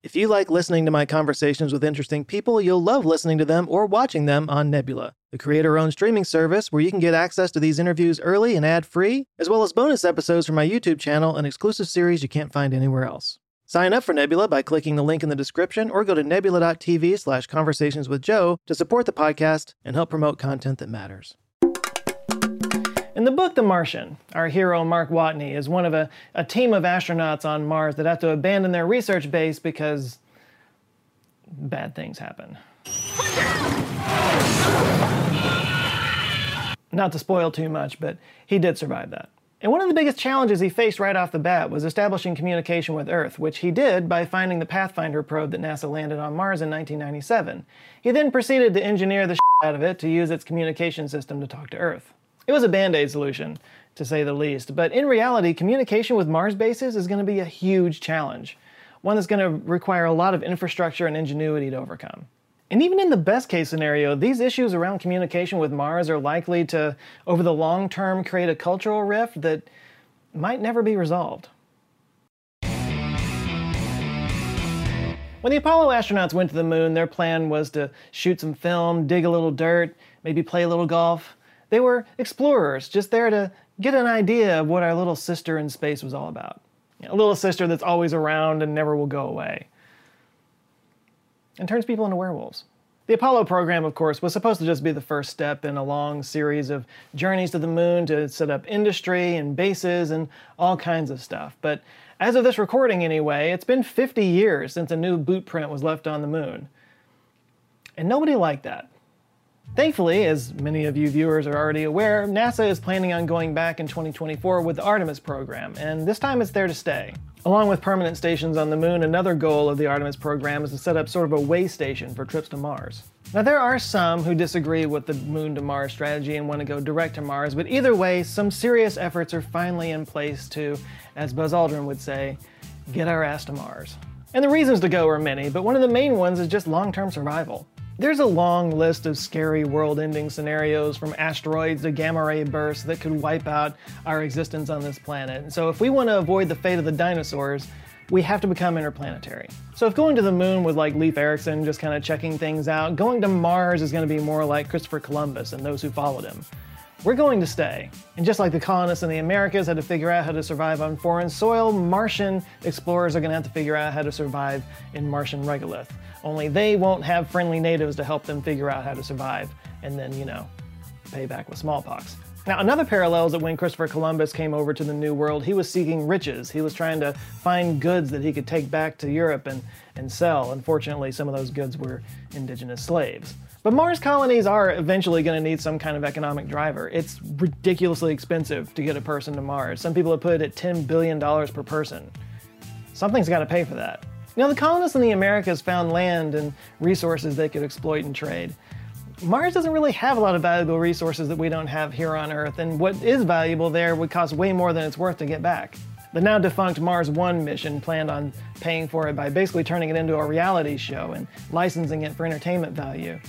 If you like listening to my conversations with interesting people, you'll love listening to them or watching them on Nebula, the creator owned streaming service where you can get access to these interviews early and ad free, as well as bonus episodes from my YouTube channel and exclusive series you can't find anywhere else. Sign up for Nebula by clicking the link in the description or go to nebula.tv slash conversations with Joe to support the podcast and help promote content that matters. In the book The Martian, our hero Mark Watney is one of a, a team of astronauts on Mars that have to abandon their research base because bad things happen. Not to spoil too much, but he did survive that. And one of the biggest challenges he faced right off the bat was establishing communication with Earth, which he did by finding the Pathfinder probe that NASA landed on Mars in 1997. He then proceeded to engineer the out of it to use its communication system to talk to Earth. It was a band aid solution, to say the least, but in reality, communication with Mars bases is going to be a huge challenge, one that's going to require a lot of infrastructure and ingenuity to overcome. And even in the best case scenario, these issues around communication with Mars are likely to, over the long term, create a cultural rift that might never be resolved. When the Apollo astronauts went to the moon, their plan was to shoot some film, dig a little dirt, maybe play a little golf. They were explorers, just there to get an idea of what our little sister in space was all about. A little sister that's always around and never will go away. And turns people into werewolves. The Apollo program, of course, was supposed to just be the first step in a long series of journeys to the moon to set up industry and bases and all kinds of stuff. But as of this recording, anyway, it's been 50 years since a new boot print was left on the moon. And nobody liked that. Thankfully, as many of you viewers are already aware, NASA is planning on going back in 2024 with the Artemis program, and this time it's there to stay. Along with permanent stations on the moon, another goal of the Artemis program is to set up sort of a way station for trips to Mars. Now, there are some who disagree with the moon to Mars strategy and want to go direct to Mars, but either way, some serious efforts are finally in place to, as Buzz Aldrin would say, get our ass to Mars. And the reasons to go are many, but one of the main ones is just long term survival. There's a long list of scary world ending scenarios from asteroids to gamma ray bursts that could wipe out our existence on this planet. So, if we want to avoid the fate of the dinosaurs, we have to become interplanetary. So, if going to the moon was like Leif Erikson, just kind of checking things out, going to Mars is going to be more like Christopher Columbus and those who followed him. We're going to stay. And just like the colonists in the Americas had to figure out how to survive on foreign soil, Martian explorers are going to have to figure out how to survive in Martian regolith. Only they won't have friendly natives to help them figure out how to survive and then, you know, pay back with smallpox. Now, another parallel is that when Christopher Columbus came over to the New World, he was seeking riches. He was trying to find goods that he could take back to Europe and, and sell. Unfortunately, some of those goods were indigenous slaves. But Mars colonies are eventually going to need some kind of economic driver. It's ridiculously expensive to get a person to Mars. Some people have put it at $10 billion per person. Something's got to pay for that. Now, the colonists in the Americas found land and resources they could exploit and trade. Mars doesn't really have a lot of valuable resources that we don't have here on Earth, and what is valuable there would cost way more than it's worth to get back. The now defunct Mars One mission planned on paying for it by basically turning it into a reality show and licensing it for entertainment value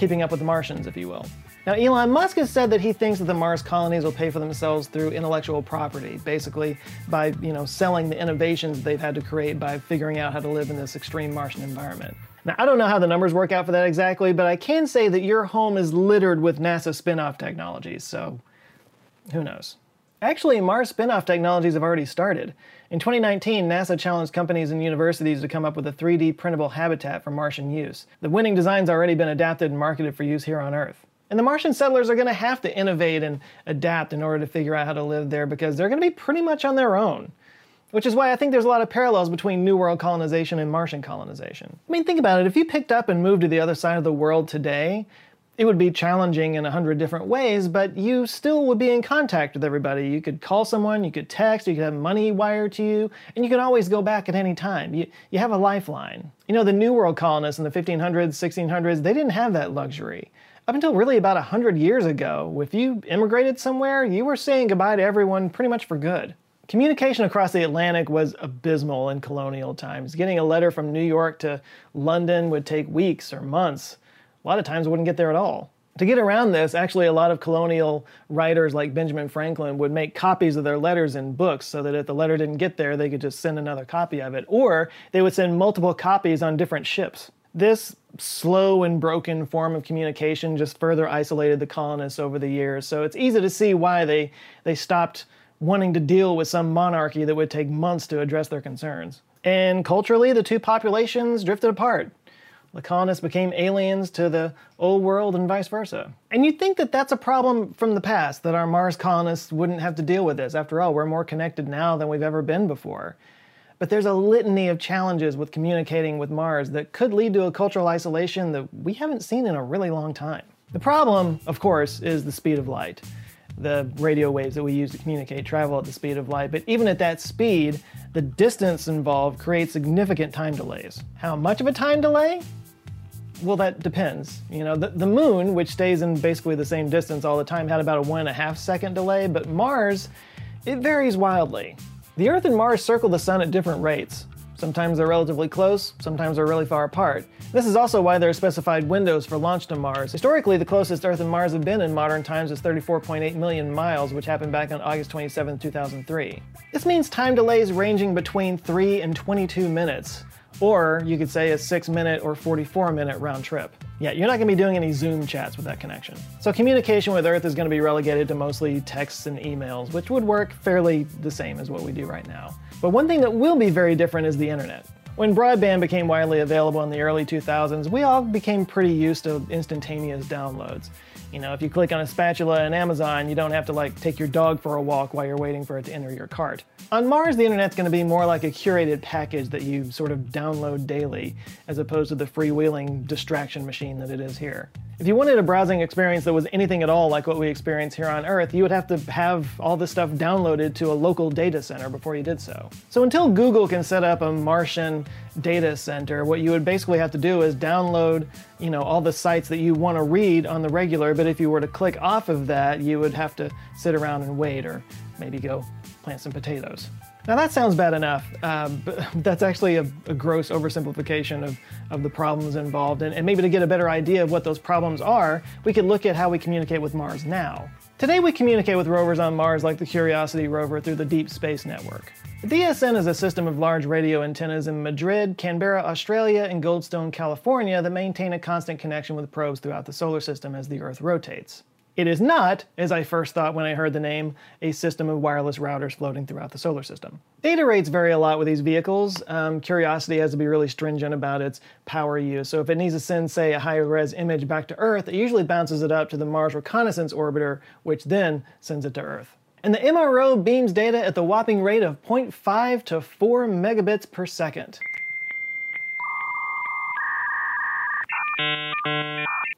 keeping up with the Martians, if you will. Now, Elon Musk has said that he thinks that the Mars colonies will pay for themselves through intellectual property, basically by, you know, selling the innovations they've had to create by figuring out how to live in this extreme Martian environment. Now, I don't know how the numbers work out for that exactly, but I can say that your home is littered with NASA spin-off technologies, so who knows? Actually, Mars spin-off technologies have already started. In 2019, NASA challenged companies and universities to come up with a 3D printable habitat for Martian use. The winning design's already been adapted and marketed for use here on Earth. And the Martian settlers are going to have to innovate and adapt in order to figure out how to live there because they're going to be pretty much on their own. Which is why I think there's a lot of parallels between New World colonization and Martian colonization. I mean, think about it. If you picked up and moved to the other side of the world today, it would be challenging in a hundred different ways, but you still would be in contact with everybody. You could call someone, you could text, you could have money wired to you, and you can always go back at any time. You, you have a lifeline. You know, the New World colonists in the 1500s, 1600s, they didn't have that luxury. Up until really about 100 years ago, if you immigrated somewhere, you were saying goodbye to everyone pretty much for good. Communication across the Atlantic was abysmal in colonial times. Getting a letter from New York to London would take weeks or months. A lot of times wouldn't get there at all. To get around this, actually, a lot of colonial writers like Benjamin Franklin would make copies of their letters in books so that if the letter didn't get there, they could just send another copy of it. Or they would send multiple copies on different ships. This slow and broken form of communication just further isolated the colonists over the years. So it's easy to see why they, they stopped wanting to deal with some monarchy that would take months to address their concerns. And culturally, the two populations drifted apart the colonists became aliens to the old world and vice versa. And you'd think that that's a problem from the past, that our Mars colonists wouldn't have to deal with this. After all, we're more connected now than we've ever been before. But there's a litany of challenges with communicating with Mars that could lead to a cultural isolation that we haven't seen in a really long time. The problem, of course, is the speed of light. The radio waves that we use to communicate travel at the speed of light, but even at that speed, the distance involved creates significant time delays. How much of a time delay? Well, that depends. You know, the, the moon, which stays in basically the same distance all the time, had about a one and a half second delay, but Mars, it varies wildly. The Earth and Mars circle the sun at different rates. Sometimes they're relatively close, sometimes they're really far apart. This is also why there are specified windows for launch to Mars. Historically, the closest Earth and Mars have been in modern times is 34.8 million miles, which happened back on August 27, 2003. This means time delays ranging between 3 and 22 minutes. Or you could say a 6 minute or 44 minute round trip. Yeah, you're not going to be doing any Zoom chats with that connection. So communication with Earth is going to be relegated to mostly texts and emails, which would work fairly the same as what we do right now. But one thing that will be very different is the internet. When broadband became widely available in the early 2000s, we all became pretty used to instantaneous downloads. You know, if you click on a spatula in Amazon, you don't have to like take your dog for a walk while you're waiting for it to enter your cart. On Mars, the internet's going to be more like a curated package that you sort of download daily, as opposed to the freewheeling distraction machine that it is here. If you wanted a browsing experience that was anything at all like what we experience here on Earth, you would have to have all this stuff downloaded to a local data center before you did so. So until Google can set up a Martian data center, what you would basically have to do is download, you know, all the sites that you want to read on the regular, but if you were to click off of that, you would have to sit around and wait or maybe go plant some potatoes. Now that sounds bad enough, uh, but that's actually a, a, gross oversimplification of, of the problems involved. And, and maybe to get a better idea of what those problems are, we could look at how we communicate with Mars now. Today we communicate with rovers on Mars like the Curiosity rover through the Deep Space Network. The DSN is a system of large radio antennas in Madrid, Canberra, Australia, and Goldstone, California that maintain a constant connection with probes throughout the solar system as the Earth rotates. It is not, as I first thought when I heard the name, a system of wireless routers floating throughout the solar system. Data rates vary a lot with these vehicles. Um, Curiosity has to be really stringent about its power use. So if it needs to send, say, a high-res image back to Earth, it usually bounces it up to the Mars Reconnaissance Orbiter, which then sends it to Earth. And the MRO beams data at the whopping rate of 0.5 to 4 megabits per second.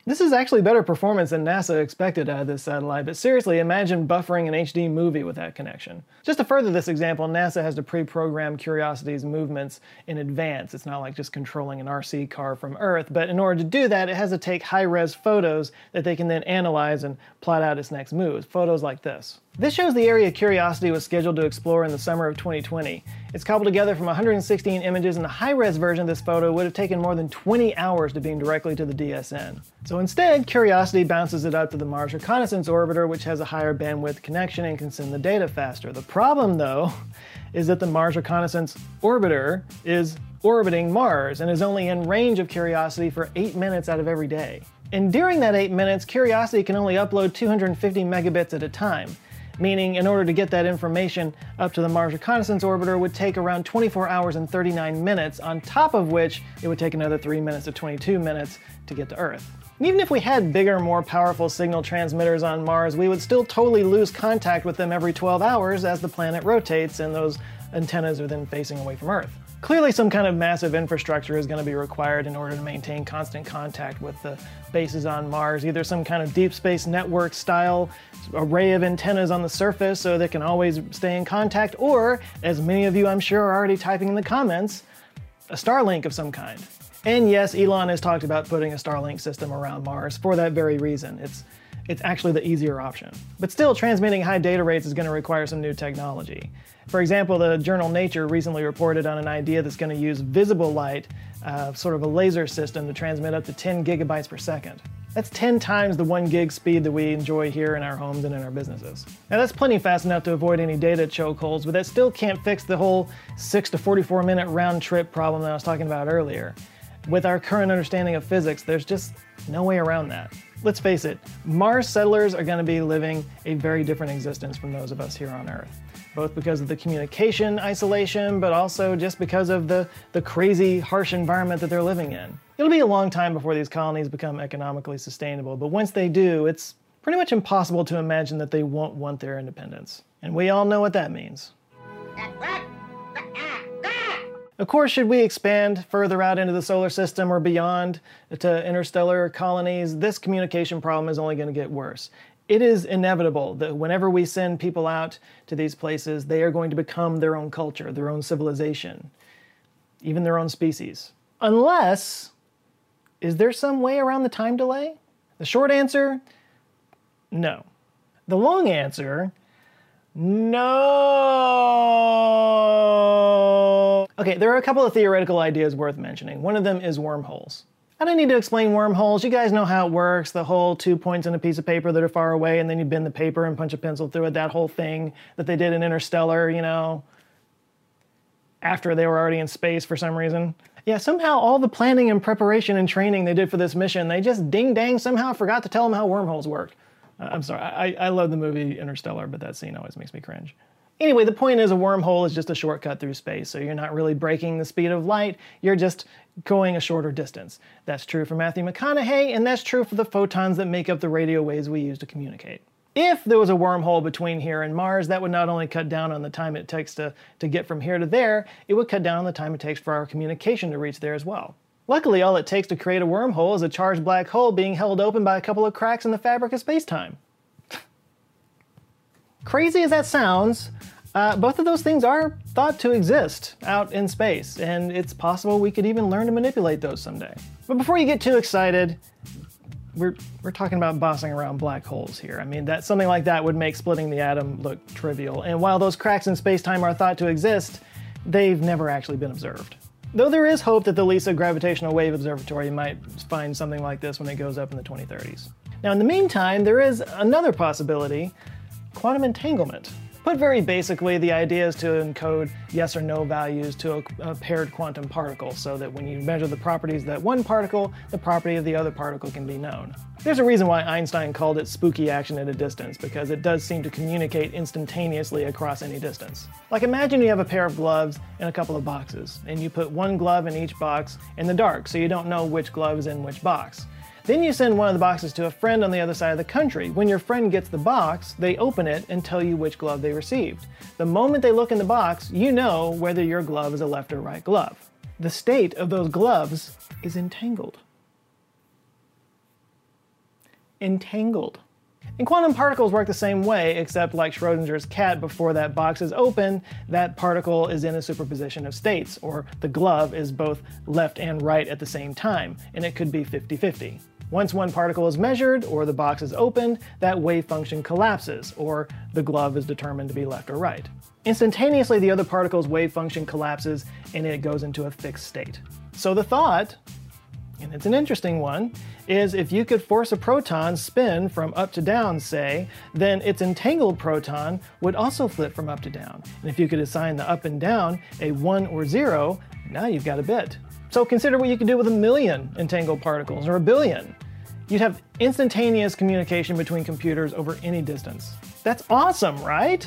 This is actually better performance than NASA expected out of this satellite, but seriously, imagine buffering an HD movie with that connection. Just to further this example, NASA has to pre-program Curiosity's movements in advance. It's not like just controlling an RC car from Earth, but in order to do that, it has to take high-res photos that they can then analyze and plot out its next moves, photos like this. This shows the area Curiosity was scheduled to explore in the summer of 2020. It's cobbled together from 116 images, and the high-res version of this photo would have taken more than 20 hours to beam directly to the DSN. So instead, Curiosity bounces it up to the Mars Reconnaissance Orbiter, which has a higher bandwidth connection and can send the data faster. The problem, though, is that the Mars Reconnaissance Orbiter is orbiting Mars and is only in range of Curiosity for 8 minutes out of every day. And during that 8 minutes, Curiosity can only upload 250 megabits at a time meaning in order to get that information up to the Mars Reconnaissance Orbiter would take around 24 hours and 39 minutes, on top of which it would take another 3 minutes to 22 minutes to get to Earth. even if we had bigger, more powerful signal transmitters on Mars, we would still totally lose contact with them every 12 hours as the planet rotates and those antennas are then facing away from Earth. Clearly, some kind of massive infrastructure is going to be required in order to maintain constant contact with the bases on Mars, either some kind of deep space network style array of antennas on the surface so they can always stay in contact, or, as many of you I'm sure are already typing in the comments, a Starlink of some kind. And yes, Elon has talked about putting a Starlink system around Mars for that very reason. It's it's actually the easier option. But still, transmitting high data rates is going to require some new technology. For example, the journal Nature recently reported on an idea that's going to use visible light, uh, sort of a laser system, to transmit up to 10 gigabytes per second. That's 10 times the 1 gig speed that we enjoy here in our homes and in our businesses. Now that's plenty fast enough to avoid any data chokeholds, but that still can't fix the whole 6 to 44 minute round trip problem that I was talking about earlier. With our current understanding of physics, there's just no way around that. Let's face it, Mars settlers are going to be living a very different existence from those of us here on Earth both because of the communication isolation, but also just because of the, the crazy, harsh environment that they're living in. It'll be a long time before these colonies become economically sustainable, but once they do, it's pretty much impossible to imagine that they won't want their independence. And we all know what that means. Of course, should we expand further out into the solar system or beyond to interstellar colonies, this communication problem is only going to get worse it is inevitable that whenever we send people out to these places, they are going to become their own culture, their own civilization, even their own species. Unless, is there some way around the time delay? The short answer, no. The long answer, no. Okay, there are a couple of theoretical ideas worth mentioning. One of them is wormholes. I don't need to explain wormholes. You guys know how it works. The whole two points in a piece of paper that are far away, and then you bend the paper and punch a pencil through it. That whole thing that they did in Interstellar, you know, after they were already in space for some reason. Yeah, somehow all the planning and preparation and training they did for this mission, they just ding dang somehow forgot to tell them how wormholes work. Uh, I'm sorry, I, I love the movie Interstellar, but that scene always makes me cringe. Anyway, the point is a wormhole is just a shortcut through space, so you're not really breaking the speed of light, you're just going a shorter distance. That's true for Matthew McConaughey, and that's true for the photons that make up the radio waves we use to communicate. If there was a wormhole between here and Mars, that would not only cut down on the time it takes to, to get from here to there, it would cut down on the time it takes for our communication to reach there as well. Luckily, all it takes to create a wormhole is a charged black hole being held open by a couple of cracks in the fabric of spacetime. Crazy as that sounds, uh, both of those things are thought to exist out in space, and it's possible we could even learn to manipulate those someday. But before you get too excited, we're, we're talking about bossing around black holes here. I mean, that something like that would make splitting the atom look trivial. And while those cracks in space-time are thought to exist, they've never actually been observed. Though there is hope that the LISA Gravitational Wave Observatory might find something like this when it goes up in the 2030s. Now, in the meantime, there is another possibility quantum entanglement. Put very basically, the idea is to encode yes or no values to a, a, paired quantum particle so that when you measure the properties of that one particle, the property of the other particle can be known. There's a reason why Einstein called it spooky action at a distance, because it does seem to communicate instantaneously across any distance. Like imagine you have a pair of gloves and a couple of boxes, and you put one glove in each box in the dark so you don't know which glove is in which box. Then you send one of the boxes to a friend on the other side of the country. When your friend gets the box, they open it and tell you which glove they received. The moment they look in the box, you know whether your glove is a left or right glove. The state of those gloves is entangled. Entangled. And quantum particles work the same way, except like Schrodinger's cat, before that box is open, that particle is in a superposition of states, or the glove is both left and right at the same time, and it could be 50 50. Once one particle is measured or the box is opened, that wave function collapses, or the glove is determined to be left or right. Instantaneously, the other particle's wave function collapses and it goes into a fixed state. So the thought, and it's an interesting one, is if you could force a proton spin from up to down, say, then its entangled proton would also flip from up to down. And if you could assign the up and down a 1 or 0, now you've got a bit. So consider what you could do with a million entangled particles or a billion. You'd have instantaneous communication between computers over any distance. That's awesome, right?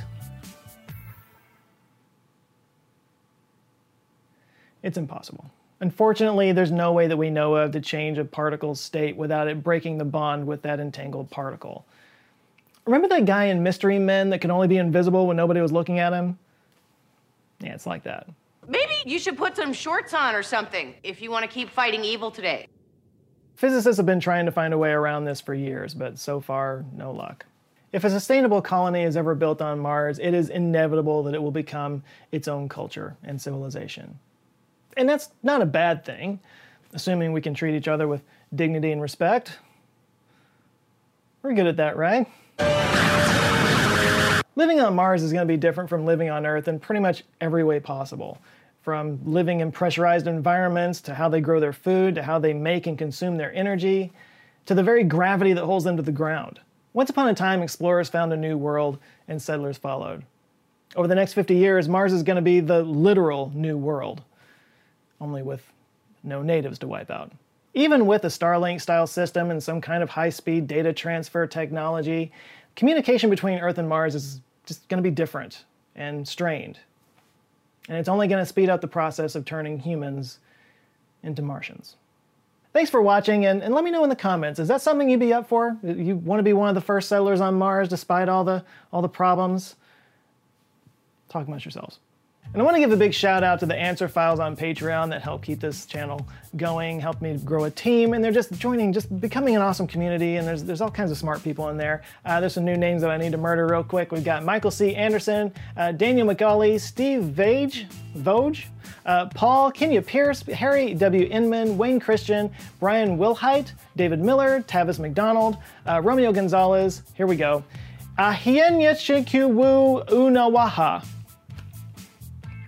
It's impossible. Unfortunately, there's no way that we know of to change a particle's state without it breaking the bond with that entangled particle. Remember that guy in Mystery Men that could only be invisible when nobody was looking at him? Yeah, it's like that. Maybe you should put some shorts on or something if you want to keep fighting evil today. Physicists have been trying to find a way around this for years, but so far, no luck. If a sustainable colony is ever built on Mars, it is inevitable that it will become its own culture and civilization. And that's not a bad thing, assuming we can treat each other with dignity and respect. We're good at that, right? Living on Mars is going to be different from living on Earth in pretty much every way possible. From living in pressurized environments to how they grow their food to how they make and consume their energy. to the very gravity that holds them to the ground. Once upon a time, explorers found a new world and settlers followed. Over the next 50 years, Mars is going to be the literal new world, only with no natives to wipe out. Even with a Starlink style system and some kind of high speed data transfer technology, communication between Earth and Mars is just going to be different and strained. And it's only going to speed up the process of turning humans into Martians. Thanks for watching, and, and let me know in the comments, is that something you'd be up for? You want to be one of the first settlers on Mars despite all the, all the problems? Talk amongst yourselves. And I want to give a big shout out to the answer files on Patreon that help keep this channel going, help me grow a team, and they're just joining, just becoming an awesome community. And there's there's all kinds of smart people in there. Uh, there's some new names that I need to murder real quick. We've got Michael C. Anderson, uh, Daniel McCauley, Steve Vage, Voge, uh, Paul, Kenya Pierce, Harry W. Inman, Wayne Christian, Brian Wilhite, David Miller, Tavis McDonald, uh, Romeo Gonzalez. Here we go. Ahienya Unawaha.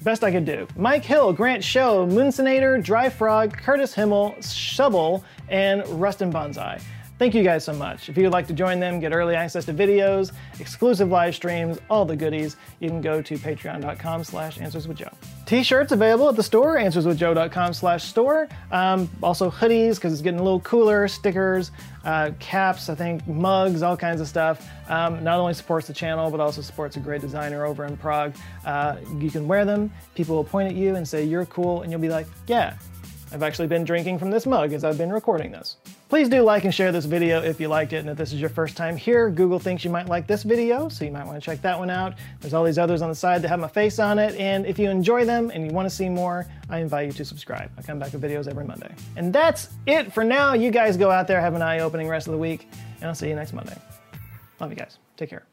Best I could do. Mike Hill, Grant Show, Moonsonator, Dry Frog, Curtis Himmel, Shovel, and Rustin Bonsai. Thank you guys so much. If you'd like to join them, get early access to videos, exclusive live streams, all the goodies, you can go to patreon.com slash answerswithjoe. T-shirts available at the store, answerswithjoe.com slash store. Um, also hoodies, because it's getting a little cooler, stickers, uh, caps, I think, mugs, all kinds of stuff. Um, not only supports the channel, but also supports a great designer over in Prague. Uh, you can wear them, people will point at you and say, you're cool, and you'll be like, yeah, I've actually been drinking from this mug as I've been recording this. Please do like and share this video if you liked it, and if this is your first time here, Google thinks you might like this video, so you might want to check that one out. There's all these others on the side that have my face on it, and if you enjoy them and you want to see more, I invite you to subscribe. I come back with videos every Monday. And that's it for now. You guys go out there, have an eye-opening rest of the week, and I'll see you next Monday. Love you guys. Take care.